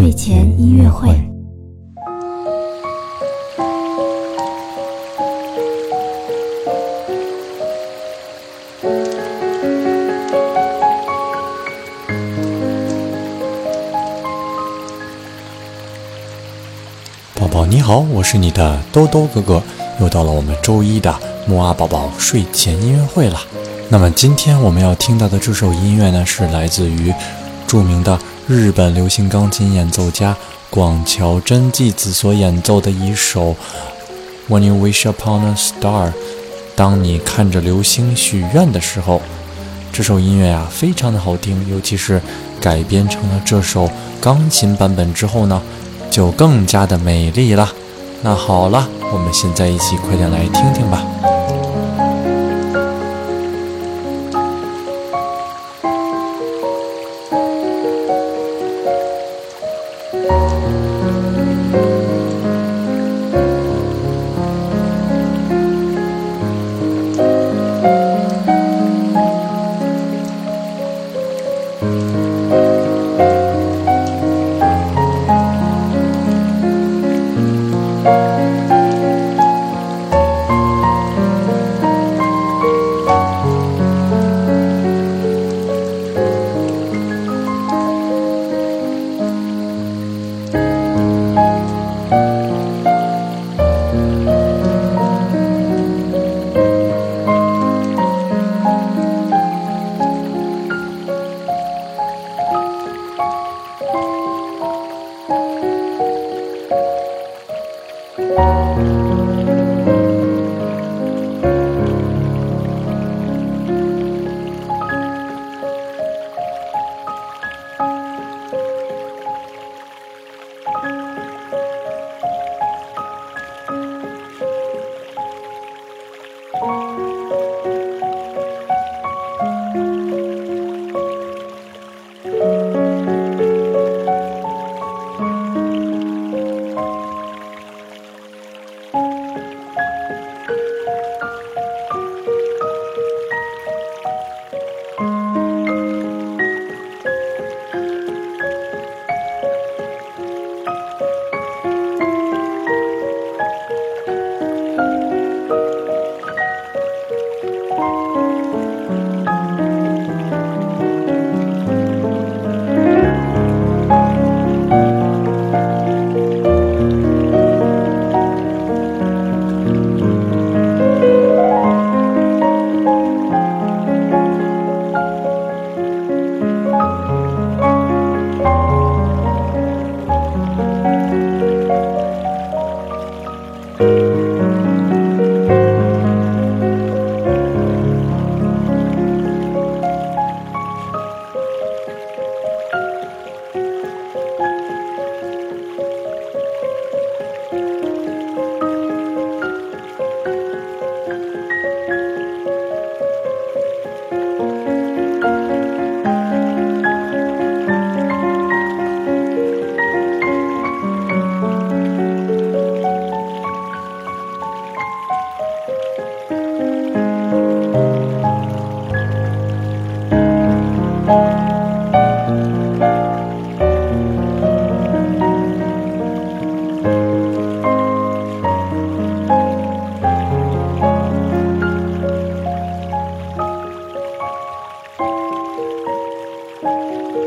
睡前音乐会。宝宝你好，我是你的兜兜哥哥，又到了我们周一的木阿宝宝睡前音乐会了。那么今天我们要听到的这首音乐呢，是来自于著名的日本流行钢琴演奏家广桥真纪子所演奏的一首《When You Wish Upon a Star》，当你看着流星许愿的时候。这首音乐呀，非常的好听，尤其是改编成了这首钢琴版本之后呢。就更加的美丽了。那好了，我们现在一起快点来听听吧。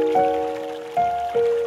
Música